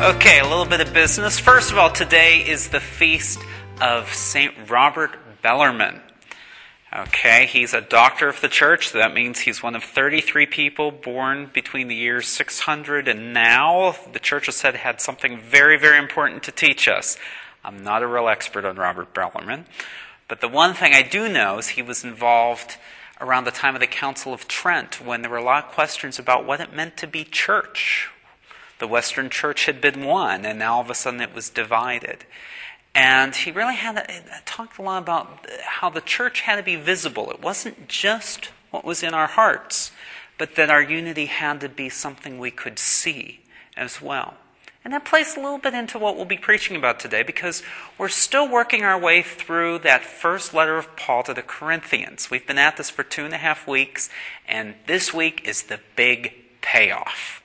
Okay, a little bit of business. First of all, today is the feast of St. Robert Bellarmine. Okay, he's a doctor of the church. That means he's one of 33 people born between the years 600 and now. The church has said had something very, very important to teach us. I'm not a real expert on Robert Bellarmine, but the one thing I do know is he was involved around the time of the Council of Trent when there were a lot of questions about what it meant to be church. The Western Church had been one, and now all of a sudden it was divided. And he really had a, talked a lot about how the church had to be visible. It wasn't just what was in our hearts, but that our unity had to be something we could see as well. And that plays a little bit into what we'll be preaching about today because we're still working our way through that first letter of Paul to the Corinthians. We've been at this for two and a half weeks, and this week is the big payoff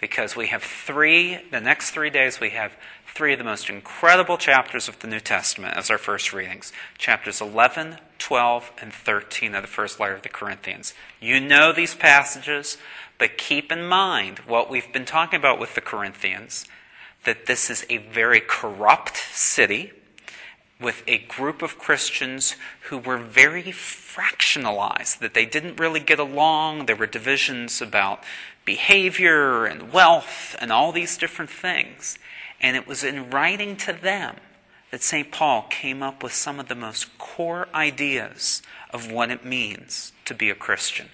because we have three, the next three days, we have three of the most incredible chapters of the New Testament as our first readings chapters 11, 12, and 13 of the first letter of the Corinthians. You know these passages, but keep in mind what we've been talking about with the Corinthians that this is a very corrupt city with a group of Christians who were very fractionalized, that they didn't really get along. There were divisions about behavior and wealth and all these different things. And it was in writing to them that St. Paul came up with some of the most core ideas of what it means to be a Christian.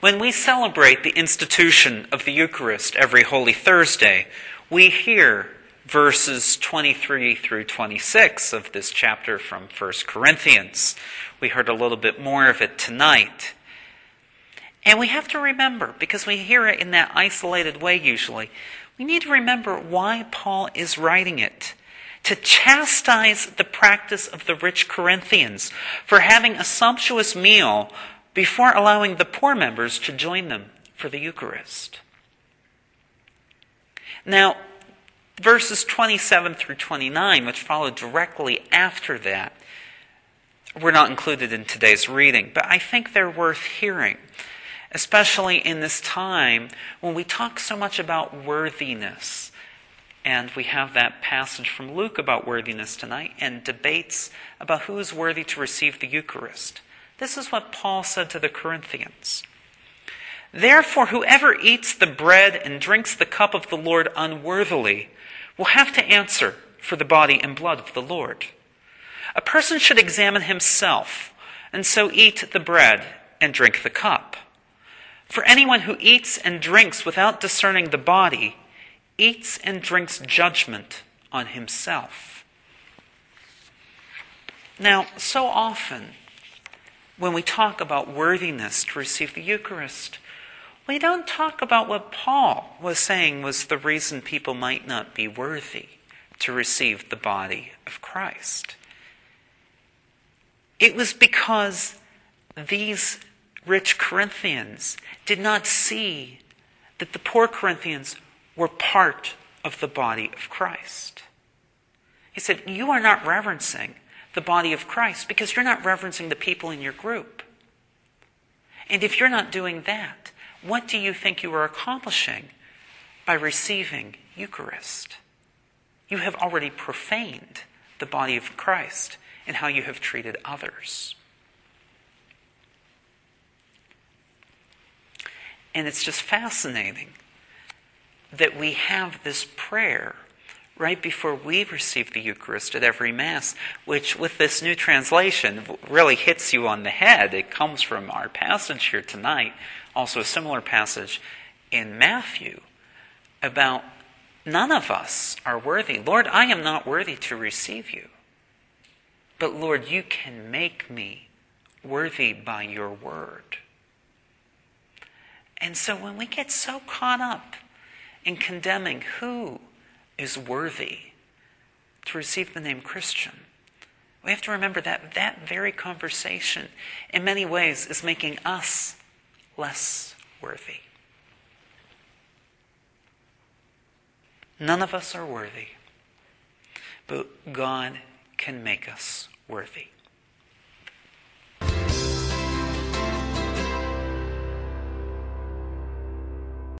When we celebrate the institution of the Eucharist every Holy Thursday, we hear verses 23 through 26 of this chapter from 1 Corinthians. We heard a little bit more of it tonight. And we have to remember, because we hear it in that isolated way usually, we need to remember why Paul is writing it. To chastise the practice of the rich Corinthians for having a sumptuous meal before allowing the poor members to join them for the Eucharist. Now, verses 27 through 29, which follow directly after that, were not included in today's reading, but I think they're worth hearing, especially in this time when we talk so much about worthiness. And we have that passage from Luke about worthiness tonight and debates about who is worthy to receive the Eucharist. This is what Paul said to the Corinthians. Therefore, whoever eats the bread and drinks the cup of the Lord unworthily will have to answer for the body and blood of the Lord. A person should examine himself, and so eat the bread and drink the cup. For anyone who eats and drinks without discerning the body eats and drinks judgment on himself. Now, so often, when we talk about worthiness to receive the Eucharist, we don't talk about what Paul was saying was the reason people might not be worthy to receive the body of Christ. It was because these rich Corinthians did not see that the poor Corinthians were part of the body of Christ. He said, You are not reverencing the body of Christ because you're not reverencing the people in your group. And if you're not doing that, what do you think you are accomplishing by receiving Eucharist? You have already profaned the body of Christ in how you have treated others. And it's just fascinating that we have this prayer right before we receive the Eucharist at every Mass, which, with this new translation, really hits you on the head. It comes from our passage here tonight, also a similar passage in Matthew about none of us are worthy. Lord, I am not worthy to receive you. But Lord, you can make me worthy by your word. And so when we get so caught up in condemning who is worthy to receive the name Christian, we have to remember that that very conversation, in many ways, is making us less worthy. None of us are worthy, but God can make us worthy.